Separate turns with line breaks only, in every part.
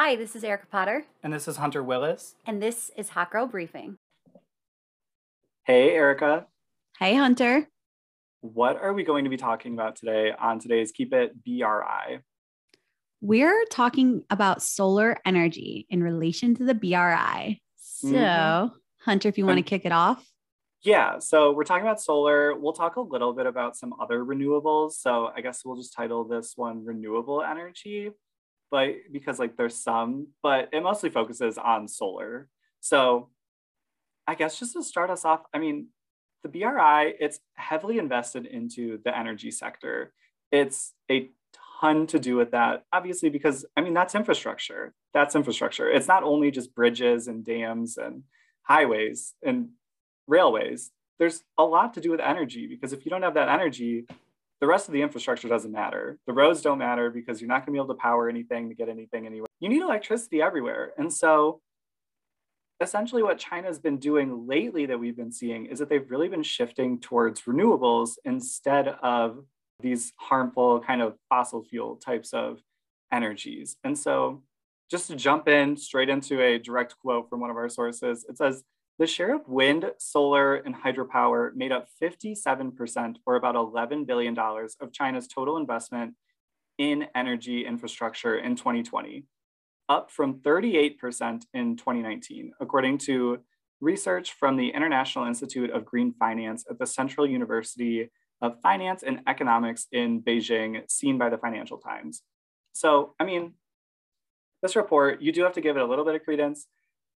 Hi, this is Erica Potter,
And this is Hunter Willis.
and this is Hot Girl Briefing.
Hey, Erica.
Hey, Hunter.
What are we going to be talking about today on today's Keep It BRI?
We're talking about solar energy in relation to the BRI. So,
Mhm.
Hunter, if you want to kick it off.
Yeah, so we're talking about solar. We'll talk a little bit about some other renewables. So I guess we'll just title this one renewable energy, but because like there's some, but it mostly focuses on solar. So I guess just to start us off, I mean, the BRI, it's heavily invested into the energy sector. It's a ton to do with that, obviously, because I mean, that's infrastructure. That's infrastructure. It's not only just bridges and dams and highways and railways. There's a lot to do with energy because if you don't have that energy, the rest of the infrastructure doesn't matter. The roads don't matter because you're not going to be able to power anything to get anything anywhere. You need electricity everywhere. And so essentially what China's been doing lately that we've been seeing is that they've really been shifting towards renewables instead of these harmful kind of fossil fuel types of energies. And so just to jump in straight into a direct quote from one of our sources, it says the share of wind, solar, and hydropower made up 57%, or about $11 billion, of China's total investment in energy infrastructure in 2020, up from 38% in 2019, according to research from the International Institute of Green Finance at the Central University of Finance and Economics in Beijing, seen by the Financial Times. So, I mean, this report, you do have to give it a little bit of credence.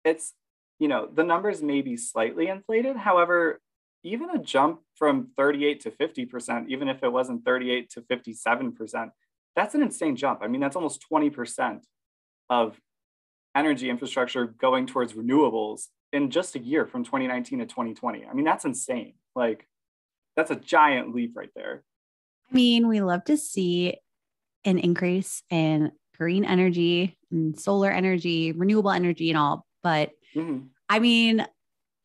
It's you know, the numbers may be slightly inflated. However, even a jump from 38 to 50%, even if it wasn't 38 to 57%, that's an insane jump. I mean, that's almost 20% of energy infrastructure going towards renewables in just a year from 2019 to 2020. I mean, that's insane. Like, that's a giant leap right there.
I mean, we love to see an increase in green energy and solar energy, renewable energy, and all. But
Mhm.
I mean,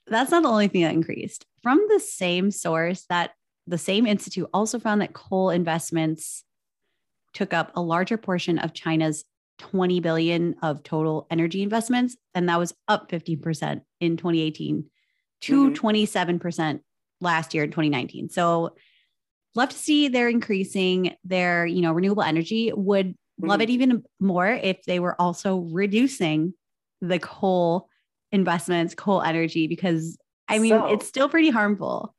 that's not the only thing that increased. From the same source, that the same institute also found that coal investments took up a larger portion of China's 20 billion of total energy investments, and that was up 15% in 2018 to
Mhm.
27% last year in 2019. So love to see they're increasing their, you know, renewable energy. Would love
Mhm.
it even more if they were also reducing the coal investments, coal energy, because I mean,
So-
it's still pretty harmful.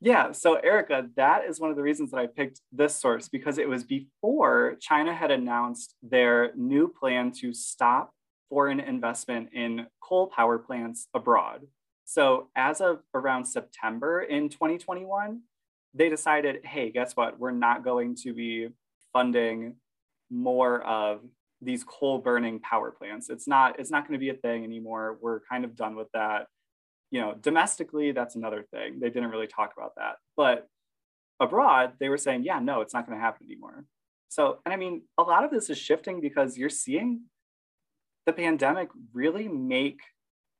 Yeah, so Erica, that is one of the reasons that I picked this source because it was before China had announced their new plan to stop foreign investment in coal power plants abroad. So, as of around September in 2021, they decided, hey, guess what? We're not going to be funding more of these coal burning power plants. It's not it's not going to be a thing anymore. We're kind of done with that you know, domestically, that's another thing. They didn't really talk about that. But abroad, they were saying, yeah, no, it's not going to happen anymore. So, and I mean, a lot of this is shifting because you're seeing the pandemic really make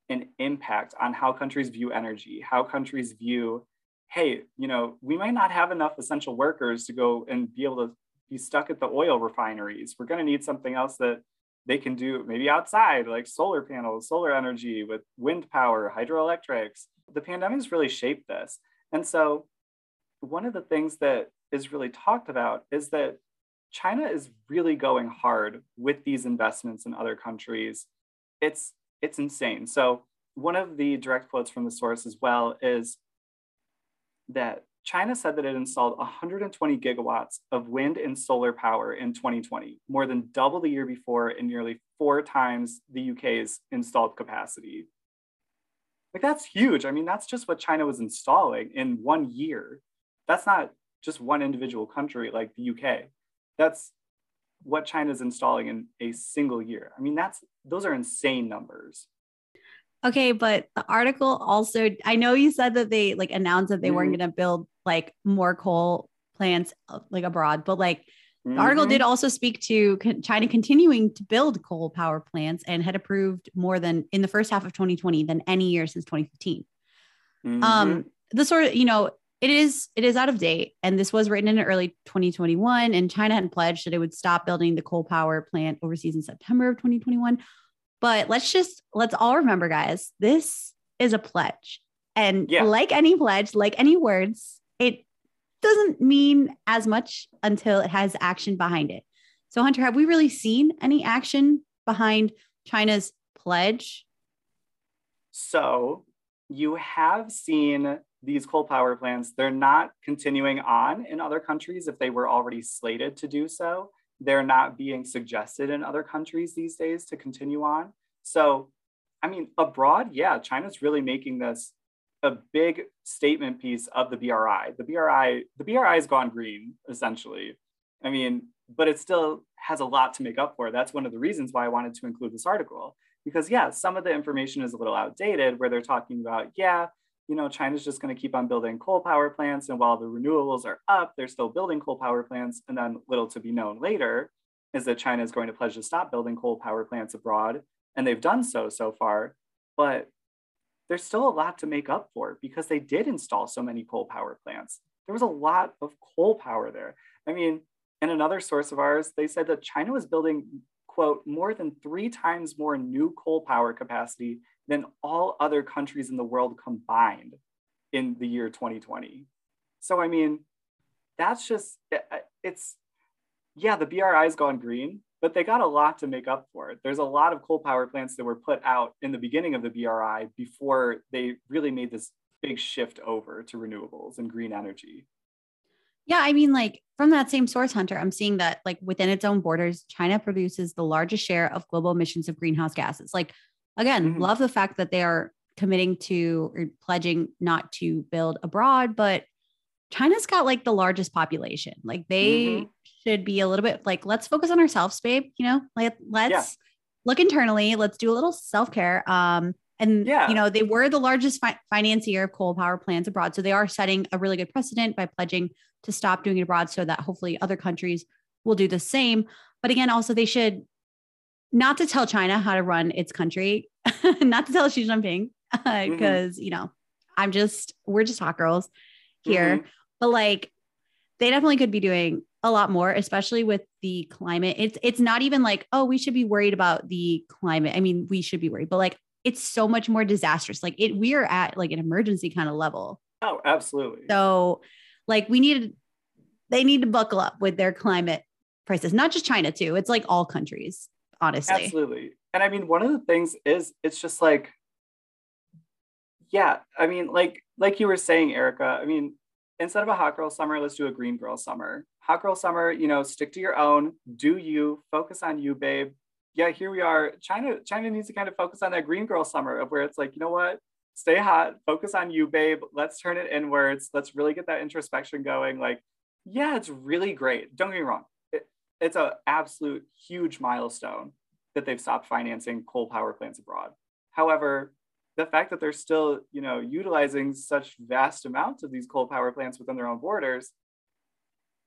an impact on how countries view energy, how countries view, hey, you know, we might not have enough essential workers to go and be able to be stuck at the oil refineries. We're going to need something else that they can do maybe outside, like solar panels, solar energy with wind power, hydroelectrics. The pandemic's really shaped this. And so, one of the things that is really talked about is that China is really going hard with these investments in other countries. It's it's insane. So, one of the direct quotes from the source as well is that China said that it installed 120 gigawatts of wind and solar power in 2020, more than double the year before and nearly four times the UK's installed capacity. Like, that's huge. I mean, that's just what China was installing in one year. That's not just one individual country like the UK. That's what China's installing in a single year. I mean, that's those are insane numbers.
Okay, but the article also, I know you said that they like announced that they weren't
Mhm.
going to build like more coal plants uh, like abroad, but like the article
Mhm.
did also speak to con- China continuing to build coal power plants and had approved more than in the first half of 2020 than any year since 2015.
Mhm.
Um, the sort of, you know, it is it is out of date and this was written in early 2021 and china had pledged that it would stop building the coal power plant overseas in september of 2021 but let's just let's all remember guys this is a pledge and
Yeah.
like any pledge like any words it doesn't mean as much until it has action behind it so hunter have we really seen any action behind china's pledge
So you have seen these coal power plants, they're not continuing on in other countries if they were already slated to do so. They're not being suggested in other countries these days to continue on. So, I mean, abroad, yeah, China's really making this a big statement piece of the BRI. The BRI, the BRI has gone green, essentially. I mean, but it still has a lot to make up for. That's one of the reasons why I wanted to include this article because yeah, some of the information is a little outdated where they're talking about, yeah, you know, China's just going to keep on building coal power plants. And while the renewables are up, they're still building coal power plants. And then little to be known later is that China is going to pledge to stop building coal power plants abroad. And they've done so so far. But there's still a lot to make up for because they did install so many coal power plants. There was a lot of coal power there. I mean, in another source of ours, they said that China was building quote, more than three times more new coal power capacity than all other countries in the world combined in the year 2020. So, I mean, that's just, it's, yeah, the BRI's gone green, but they got a lot to make up for it. There's a lot of coal power plants that were put out in the beginning of the BRI before they really made this big shift over to renewables and green energy.
Yeah, I mean, like from that same source, Hunter, I'm seeing that like within its own borders, China produces the largest share of global emissions of greenhouse gases. Like, again,
Mhm.
love the fact that they are committing to or pledging not to build abroad, but China's got like the largest population. Like, they
Mhm.
should be a little bit like, let's focus on ourselves, babe. You know, like let's look internally, let's do a little self care. Um, and
Yeah.
you know they were the largest fi- financier of coal power plants abroad, so they are setting a really good precedent by pledging to stop doing it abroad, so that hopefully other countries will do the same. But again, also they should not to tell China how to run its country, not to tell Xi Jinping, because you know I'm just we're just hot girls here,
Mhm.
but like they definitely could be doing a lot more, especially with the climate. It's it's not even like, oh, we should be worried about the climate. I mean, we should be worried, but like it's so much more disastrous. Like it we are at like an emergency kind of level.
Oh, absolutely.
So like we need they need to buckle up with their climate crisis, not just China too. It's like all countries, honestly.
Absolutely. And I mean, one of the things is it's just like, yeah, I mean, like like you were saying, Erica, I mean, instead of a hot girl summer, let's do a green girl summer. Hot girl summer, you know, stick to your own, do you, focus on you, babe. Yeah, here we are. China, China needs to kind of focus on that green girl summer of where it's like, you know what? Stay hot, focus on you, babe. Let's turn it inwards. Let's really get that introspection going. Like, yeah, it's really great. Don't get me wrong. It, it's an absolute huge milestone that they've stopped financing coal power plants abroad. However, the fact that they're still, you know, utilizing such vast amounts of these coal power plants within their own borders,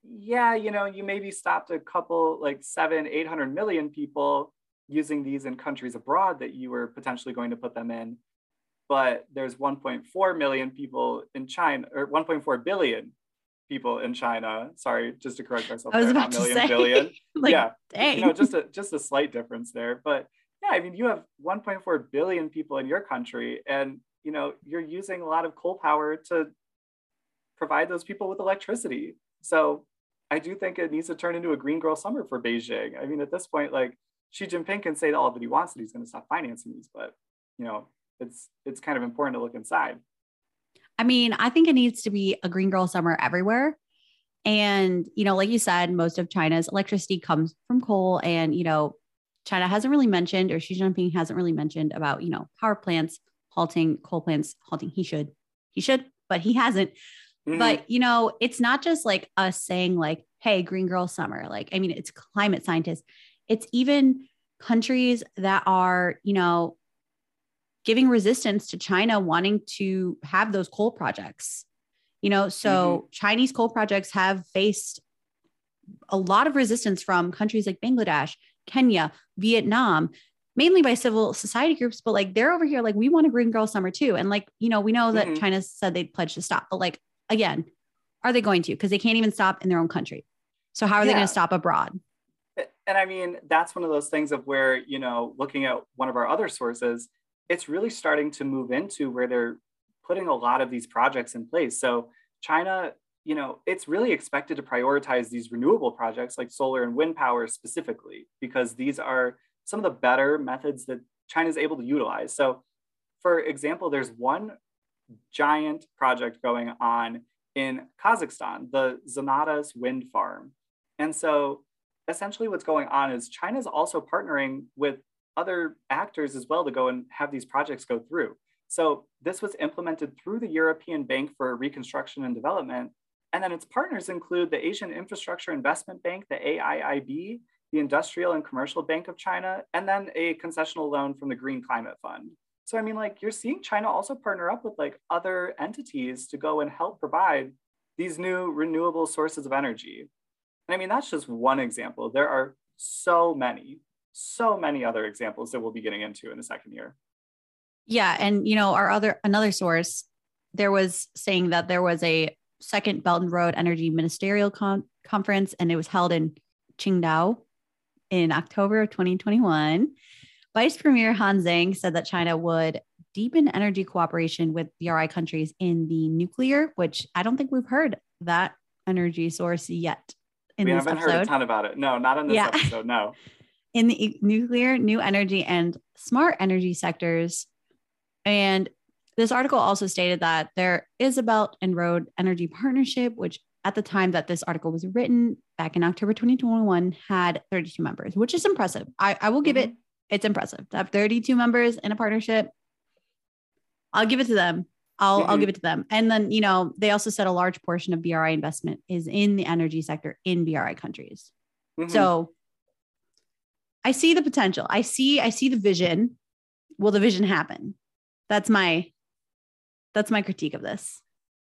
yeah, you know, you maybe stopped a couple, like seven, 800 million people using these in countries abroad that you were potentially going to put them in. But there's 1.4 million people in China, or 1.4 billion people in China. Sorry, just to correct myself.
I was
there,
about
not
to
million,
say,
billion.
like,
yeah,
dang.
you know, just a just a slight difference there. But yeah, I mean, you have 1.4 billion people in your country, and you know, you're using a lot of coal power to provide those people with electricity. So I do think it needs to turn into a green girl summer for Beijing. I mean, at this point, like Xi Jinping can say all that he wants that he's going to stop financing these, but you know, it's it's kind of important to look inside.
I mean, I think it needs to be a green girl summer everywhere. And, you know, like you said, most of China's electricity comes from coal. And, you know, China hasn't really mentioned, or Xi Jinping hasn't really mentioned about, you know, power plants halting, coal plants halting. He should, he should, but he hasn't.
Mhm.
But, you know, it's not just like us saying, like, hey, green girl summer. Like, I mean, it's climate scientists, it's even countries that are, you know, giving resistance to China wanting to have those coal projects. You know, so Chinese coal projects have faced a lot of resistance from countries like Bangladesh, Kenya, Vietnam, mainly by civil society groups, but like they're over here, like we want a green girl summer too. And like, you know, we know that
Mhm.
China said they'd pledge to stop, but like again, are they going to? Because they can't even stop in their own country. So how are they going to stop abroad?
and I mean, that's one of those things of where, you know, looking at one of our other sources, it's really starting to move into where they're putting a lot of these projects in place. So China, you know, it's really expected to prioritize these renewable projects like solar and wind power specifically, because these are some of the better methods that China is able to utilize. So, for example, there's one giant project going on in Kazakhstan, the Zhanatas wind farm. And so essentially what's going on is China's also partnering with other actors as well to go and have these projects go through. So this was implemented through the European Bank for Reconstruction and Development. And then its partners include the Asian Infrastructure Investment Bank, the AIIB, the Industrial and Commercial Bank of China, and then a concessional loan from the Green Climate Fund. So I mean, like you're seeing China also partner up with like other entities to go and help provide these new renewable sources of energy. And I mean, that's just one example. There are so many, so many other examples that we'll be getting into in the second year.
Yeah, and you know, our other another source there was saying that there was a second Belt and Road Energy Ministerial con- Conference, and it was held in Qingdao in October of 2021. Vice Premier Han Zheng said that China would deepen energy cooperation with BRI countries in the nuclear, which I don't think we've heard that energy source yet in
we
this
haven't
episode.
heard a ton about it. No, not in this
Yeah.
episode. No.
In the nuclear, new energy, and smart energy sectors. And this article also stated that there is a Belt and Road Energy Partnership, which at the time that this article was written back in October 2021 had 32 members, which is impressive. I, I will give it, it's impressive to have 32 members in a partnership. I'll give it to them. I'll, I'll
Mhm.
give it to them. And then, you know, they also said a large portion of BRI investment is in the energy sector in BRI countries.
Mhm.
So I see the potential. I see I see the vision. Will the vision happen? That's my that's my critique of this.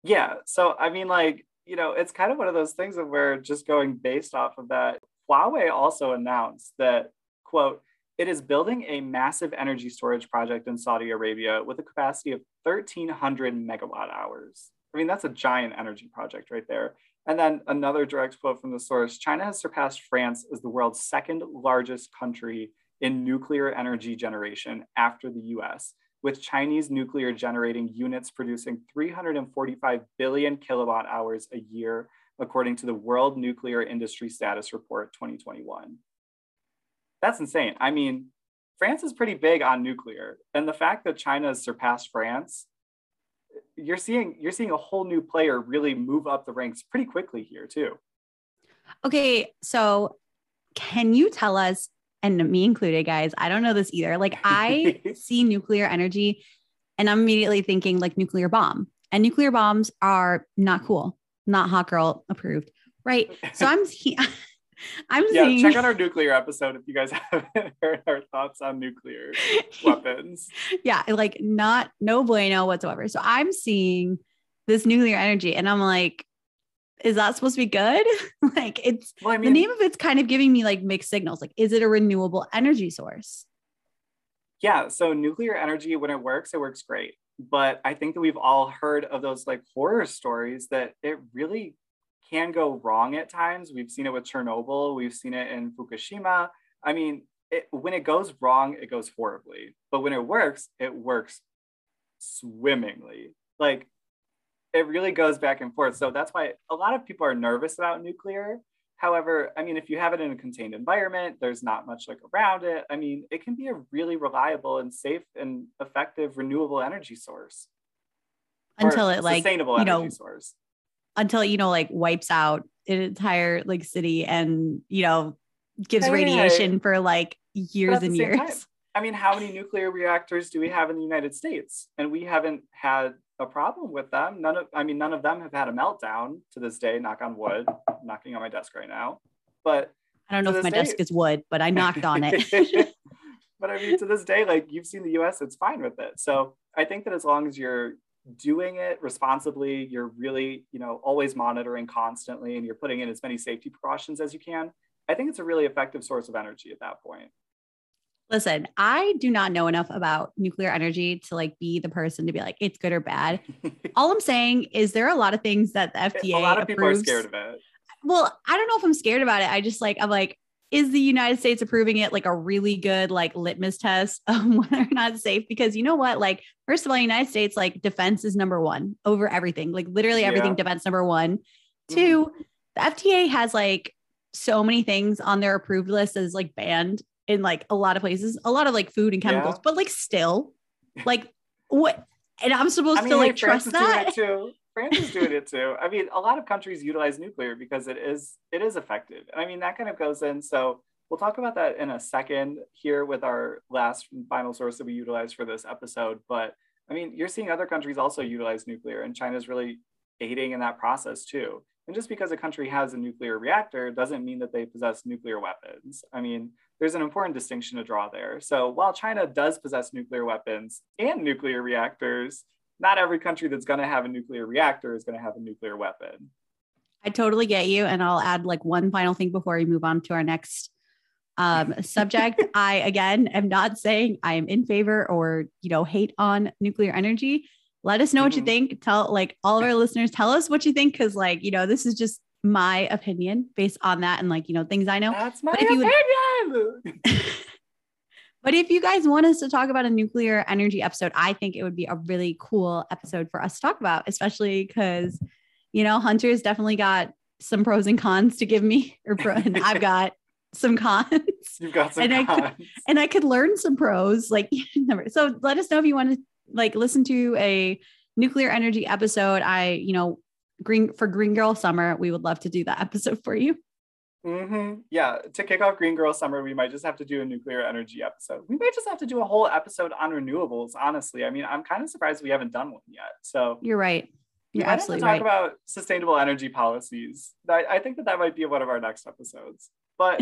Yeah. So, I mean, like, you know, it's kind of one of those things of where just going based off of that, Huawei also announced that, quote, it is building a massive energy storage project in Saudi Arabia with a capacity of 1,300 megawatt hours. I mean, that's a giant energy project right there. And then another direct quote from the source China has surpassed France as the world's second largest country in nuclear energy generation after the US, with Chinese nuclear generating units producing 345 billion kilowatt hours a year, according to the World Nuclear Industry Status Report 2021. That's insane. I mean, France is pretty big on nuclear, and the fact that China has surpassed France, you're seeing you're seeing a whole new player really move up the ranks pretty quickly here too.
Okay, so can you tell us and me included guys, I don't know this either. Like I see nuclear energy and I'm immediately thinking like nuclear bomb. And nuclear bombs are not cool, not hot girl approved, right? So I'm I'm
yeah,
seeing
check out our nuclear episode if you guys haven't heard our thoughts on nuclear weapons.
yeah, like not no bueno whatsoever. So I'm seeing this nuclear energy and I'm like, is that supposed to be good? like it's
Well, I
the name of it's kind of giving me like mixed signals. Like, is it a renewable energy source?
yeah, so nuclear energy, when it works, it works great. But I think that we've all heard of those like horror stories that it really can go wrong at times. We've seen it with Chernobyl, we've seen it in Fukushima. I mean, it, when it goes wrong, it goes horribly. But when it works, it works swimmingly. Like it really goes back and forth. So that's why a lot of people are nervous about nuclear. However, I mean, if you have it in a contained environment, there's not much like around it. I mean, it can be a really reliable and safe and effective renewable energy source.
Until it like
sustainable
you
energy
know
source.
Until you know like wipes out an entire like city and you know gives radiation for like years and years.
time, I mean, how many nuclear reactors do we have in the United States? And we haven't had a problem with them. None of, I mean, none of them have had a meltdown to this day. Knock on wood. I'm knocking on my desk right now. But
I don't know if my
day-
desk is wood, but I knocked on it.
but I mean, to this day, like you've seen the US, it's fine with it. So I think that as long as you're doing it responsibly, you're really, you know, always monitoring constantly and you're putting in as many safety precautions as you can, I think it's a really effective source of energy at that point.
Listen, I do not know enough about nuclear energy to like be the person to be like it's good or bad. All I'm saying is there are a lot of things that the FDA
a lot of people are scared of it.
Well, I don't know if I'm scared about it. I just like I'm like, is the United States approving it like a really good like litmus test of whether or not it's safe? Because you know what? Like, first of all, United States like defense is number one over everything. Like literally everything
Yeah.
defense number one.
Mhm.
Two, the FDA has like so many things on their approved list as like banned in like a lot of places, a lot of like food and chemicals,
Yeah.
but like still, like what? And I'm supposed
I mean,
to like
France
trust
is doing
that.
it too. France is doing it too. I mean, a lot of countries utilize nuclear because it is it is effective. And I mean, that kind of goes in. So we'll talk about that in a second here with our last and final source that we utilize for this episode. But I mean, you're seeing other countries also utilize nuclear, and China's really aiding in that process too. And just because a country has a nuclear reactor doesn't mean that they possess nuclear weapons. I mean, there's an important distinction to draw there. So while China does possess nuclear weapons and nuclear reactors, not every country that's going to have a nuclear reactor is going to have a nuclear weapon.
I totally get you. And I'll add like one final thing before we move on to our next um, subject. I, again, am not saying I am in favor or, you know, hate on nuclear energy. Let us know what you
Mhm.
think. Tell like all of our listeners, tell us what you think. Cause like, you know, this is just my opinion based on that and like, you know, things I know.
That's my
But if you would-
opinion.
But if you guys want us to talk about a nuclear energy episode, I think it would be a really cool episode for us to talk about, especially because, you know, Hunter's definitely got some pros and cons to give me, or pro, and I've got some cons,
You've got some
And I could-
cons.
and I could learn some pros. Like, never. So let us know if you want to like listen to a nuclear energy episode. I, you know, green for Green Girl Summer, we would love to do that episode for you.
hmm Yeah, to kick off Green Girl Summer, we might just have to do a nuclear energy episode. We might just have to do a whole episode on renewables, honestly. I mean, I'm kind of surprised we haven't done one yet. So
You're right. You're
might have to talk
right.
about sustainable energy policies. I, I think that that might be one of our next episodes. But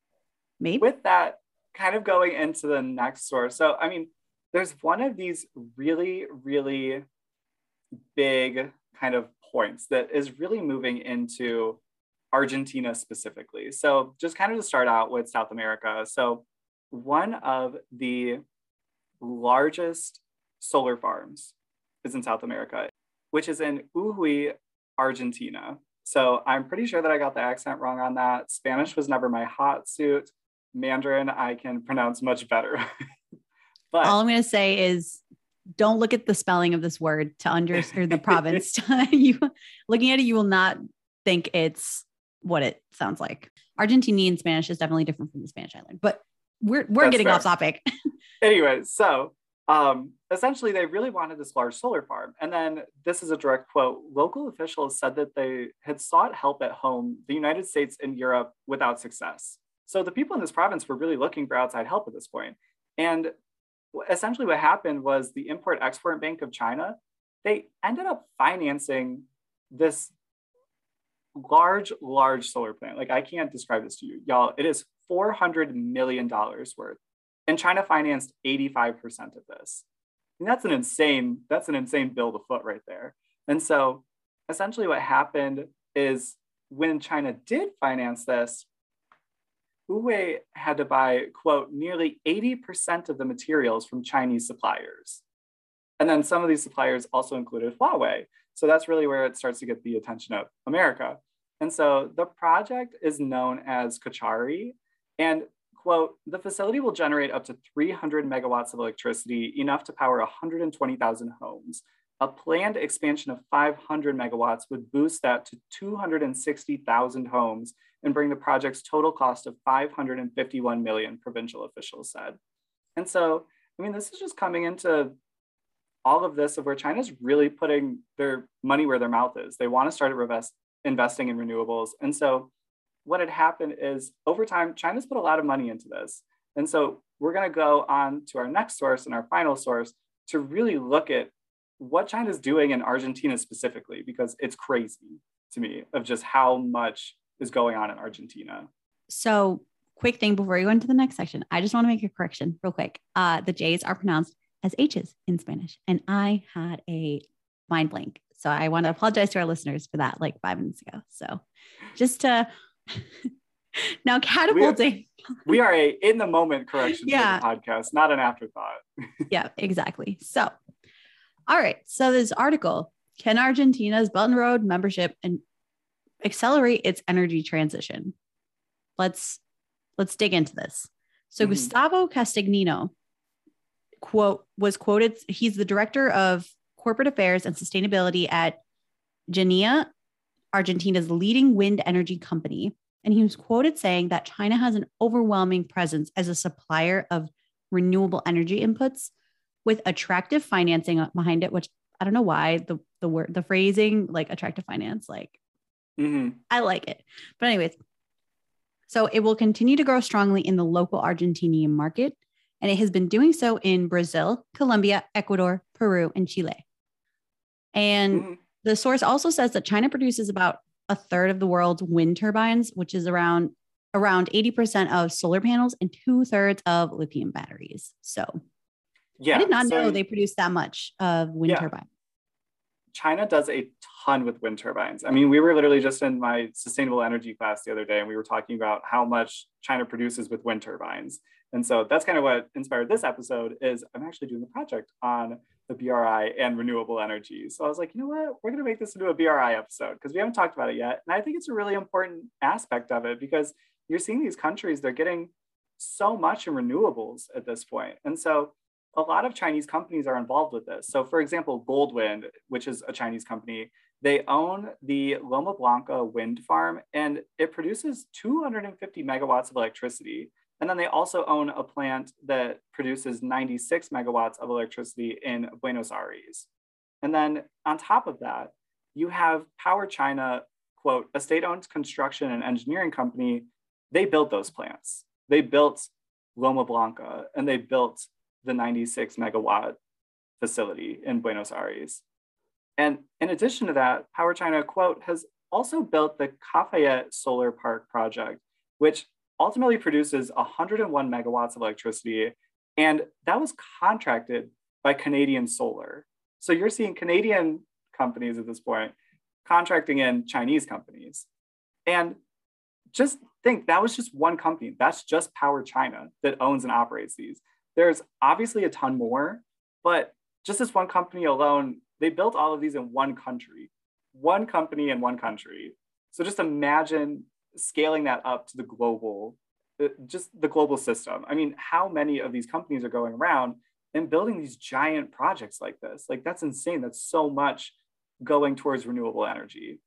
Maybe.
with that, kind of going into the next source. So, I mean, there's one of these really, really big kind of points that is really moving into Argentina specifically. So, just kind of to start out with South America. So, one of the largest solar farms is in South America, which is in Jujuy, Argentina. So, I'm pretty sure that I got the accent wrong on that. Spanish was never my hot suit. Mandarin, I can pronounce much better. but
All I'm going to say is don't look at the spelling of this word to understand the province. you looking at it, you will not think it's what it sounds like. Argentinian Spanish is definitely different from the Spanish I learned, but we're we're
That's
getting
fair.
off topic.
anyway, so um, essentially, they really wanted this large solar farm. And then this is a direct quote local officials said that they had sought help at home, the United States and Europe, without success. So the people in this province were really looking for outside help at this point. And essentially, what happened was the Import Export Bank of China, they ended up financing this large, large solar plant. Like, I can't describe this to you, y'all. It is $400 million worth and China financed 85% of this. And that's an insane, that's an insane bill to foot right there. And so essentially what happened is when China did finance this, Huawei had to buy, quote, nearly 80% of the materials from Chinese suppliers. And then some of these suppliers also included Huawei. So that's really where it starts to get the attention of America. And so the project is known as Cauchari. And quote, the facility will generate up to 300 megawatts of electricity, enough to power 120,000 homes. A planned expansion of 500 megawatts would boost that to 260,000 homes and bring the project's total cost of 551 million, provincial officials said. And so, I mean, this is just coming into all of this of where China's really putting their money where their mouth is. They want to start invest, investing in renewables. And so, what had happened is over time, China's put a lot of money into this. And so, we're going to go on to our next source and our final source to really look at what China's doing in Argentina specifically, because it's crazy to me of just how much is going on in Argentina.
So, quick thing before we go into the next section, I just want to make a correction real quick. Uh, the J's are pronounced as H's in Spanish, and I had a mind blank. So, I want to apologize to our listeners for that like five minutes ago. So, just to now catapulting
we are a in the moment correction
Yeah.
podcast, not an afterthought.
yeah, exactly. So, all right. So this article, can Argentina's Belt and Road membership and accelerate its energy transition? Let's let's dig into this. So
Mhm.
Gustavo Castagnino quote was quoted. He's the director of corporate affairs and sustainability at Genneia, Argentina's leading wind energy company. And he was quoted saying that China has an overwhelming presence as a supplier of renewable energy inputs with attractive financing behind it, which I don't know why the the word the phrasing like attractive finance, like
hmm
I like it. But anyways, so it will continue to grow strongly in the local Argentinian market, and it has been doing so in Brazil, Colombia, Ecuador, Peru, and Chile. And
Mhm.
the source also says that China produces about a third of the world's wind turbines, which is around around 80% of solar panels and two thirds of lithium batteries. So
Yeah.
I did not
so
know they produce that much of wind
Yeah.
turbine.
China does a ton with wind turbines. I mean, we were literally just in my sustainable energy class the other day, and we were talking about how much China produces with wind turbines. And so that's kind of what inspired this episode is I'm actually doing a project on the BRI and renewable energy. So I was like, you know what? We're going to make this into a BRI episode because we haven't talked about it yet. And I think it's a really important aspect of it because you're seeing these countries, they're getting so much in renewables at this point. And so a lot of Chinese companies are involved with this. So, for example, Goldwind, which is a Chinese company, they own the Loma Blanca wind farm and it produces 250 megawatts of electricity. And then they also own a plant that produces 96 megawatts of electricity in Buenos Aires. And then on top of that, you have Power China, quote, a state owned construction and engineering company. They built those plants. They built Loma Blanca and they built the 96 megawatt facility in Buenos Aires. And in addition to that, Power China, quote, has also built the Cafayate Solar Park project, which ultimately produces 101 megawatts of electricity. And that was contracted by Canadian Solar. So you're seeing Canadian companies at this point contracting in Chinese companies. And just think that was just one company. That's just Power China that owns and operates these. There's obviously a ton more, but just this one company alone, they built all of these in one country, one company in one country. So just imagine scaling that up to the global, uh, just the global system. I mean, how many of these companies are going around and building these giant projects like this? Like that's insane. That's so much going towards renewable energy.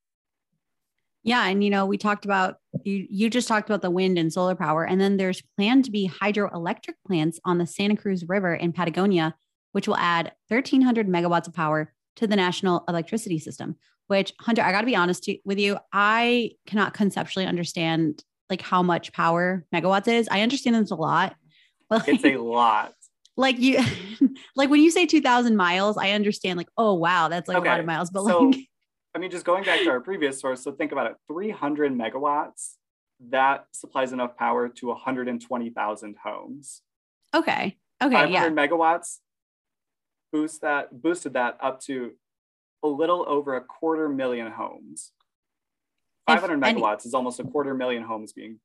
Yeah, and you know, we talked about you you just talked about the wind and solar power and then there's planned to be hydroelectric plants on the Santa Cruz River in Patagonia which will add 1300 megawatts of power to the national electricity system. Which Hunter, I got to be honest to, with you, I cannot conceptually understand like how much power megawatts is. I understand it's a lot. But
It's a lot.
like you like when you say 2000 miles, I understand like, oh wow, that's like a lot of miles, but
so-
like
I mean, just going back to our previous source, so think about it 300 megawatts, that supplies enough power to 120,000 homes.
okay. Okay,
500
yeah.
megawatts boost that boosted that up to a little over a quarter million homes.
If
500
any-
megawatts is almost a quarter million homes being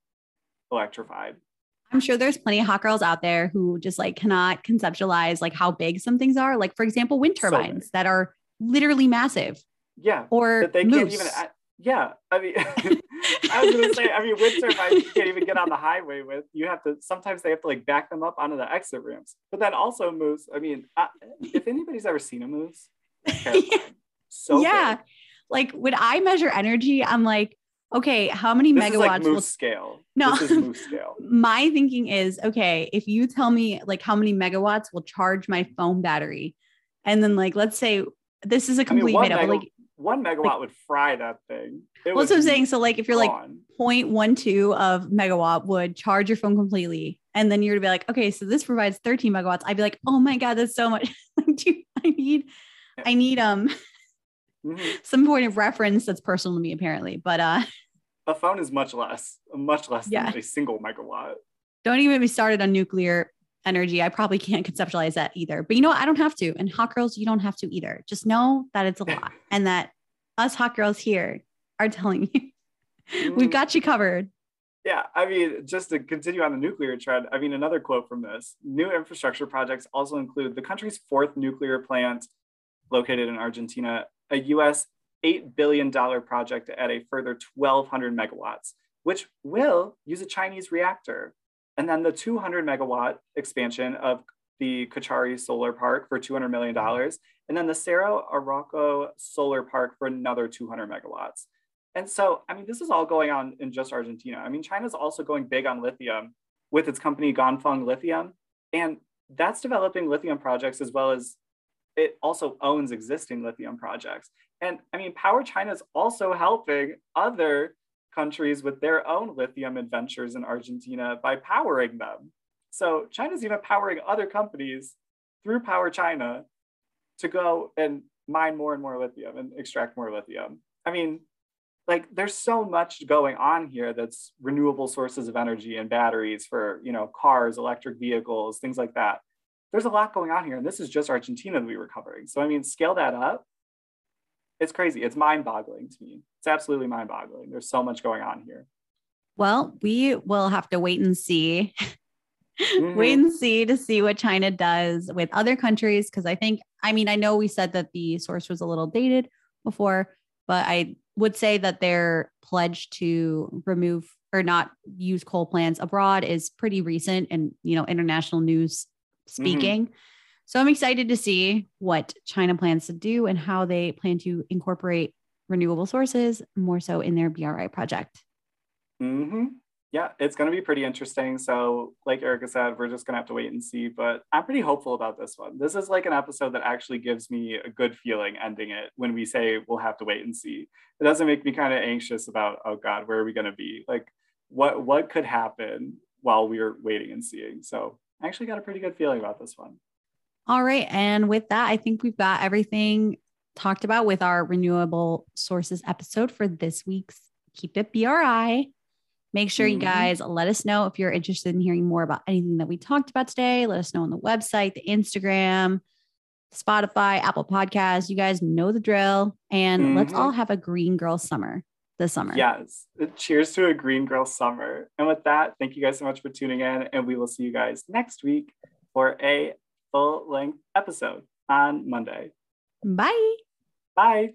electrified.
I'm sure there's plenty of hot girls out there who just like cannot conceptualize like how big some things are. Like for example, wind turbines
big.
that are literally massive,
Yeah,
or
that they
moose.
can't even. Yeah, I mean, I was gonna say, I mean, wind turbines you can't even get on the highway with. You have to. Sometimes they have to like back them up onto the exit ramps. But then also moose. I mean, I, if anybody's ever seen a moose, so
yeah,
big.
like when I measure energy, I'm like, okay, how many
This is like
megawatts
moose
will
scale.
No.
this is moose scale.
my thinking is okay if you tell me like how many megawatts will charge my phone battery and then like let's say this is a
mean,
complete
one,
made up
mega-
like
one megawatt would fry that thing. It
what i'm saying so like if you're like 0.12 of megawatt would charge your phone completely and then you're to be like okay so this provides 13 megawatts i'd be like oh my god that's so much Dude, i need i need um
Mhm.
some point of reference that's personal to me apparently but uh
a phone is much less, much less
Yeah.
than a single megawatt.
don't even get me started on nuclear energy. I probably can't conceptualize that either. But you know what? I don't have to. And hot girls, you don't have to either. Just know that it's a lot and that us hot girls here are telling you we've
Mhm.
got you covered.
Yeah, I mean, just to continue on the nuclear trend, I mean, another quote from this new infrastructure projects also include the country's fourth nuclear plant located in Argentina, a US $8 billion project at a further 1,200 megawatts, which will use a Chinese reactor. And then the 200 megawatt expansion of the Cauchari Solar Park for $200 million. Mm-hmm. And then the Cerro Arauco Solar Park for another 200 megawatts. And so, I mean, this is all going on in just Argentina. I mean, China's also going big on lithium with its company Ganfeng Lithium. And that's developing lithium projects as well as it also owns existing lithium projects. And I mean, Power China is also helping other countries with their own lithium adventures in Argentina by powering them. So China's even powering other companies through Power China to go and mine more and more lithium and extract more lithium. I mean, like there's so much going on here that's renewable sources of energy and batteries for, you know, cars, electric vehicles, things like that. There's a lot going on here and this is just Argentina that we were covering. So I mean, scale that up. It's crazy. It's mind-boggling to me. It's absolutely mind-boggling. There's so much going on here.
Well, we will have to wait and see mm-hmm. wait and see to see what China does with other countries. Cause I think, I mean, I know we said that the source was a little dated before, but I would say that their pledge to remove or not use coal plants abroad is pretty recent and, you know, international news mm-hmm. speaking. Mm-hmm. So I'm excited to see what China plans to do and how they plan to incorporate renewable sources more so in their BRI project.
Mm-hmm yeah, it's going to be pretty interesting. So, like Erica said, we're just going to have to wait and see. But I'm pretty hopeful about this one. This is like an episode that actually gives me a good feeling ending it when we say we'll have to wait and see. It doesn't make me kind of anxious about, oh God, where are we going to be? Like, what what could happen while we're waiting and seeing? So, I actually got a pretty good feeling about this one.
All right, and with that, I think we've got everything talked about with our renewable sources episode for this week's Keep It BRI. Make sure you mm-hmm. guys let us know if you're interested in hearing more about anything that we talked about today. Let us know on the website, the Instagram, Spotify, Apple Podcasts. You guys know the drill. And mm-hmm. let's all have a green girl summer this summer.
Yes. Cheers to a green girl summer. And with that, thank you guys so much for tuning in. And we will see you guys next week for a full length episode on Monday.
Bye.
Bye.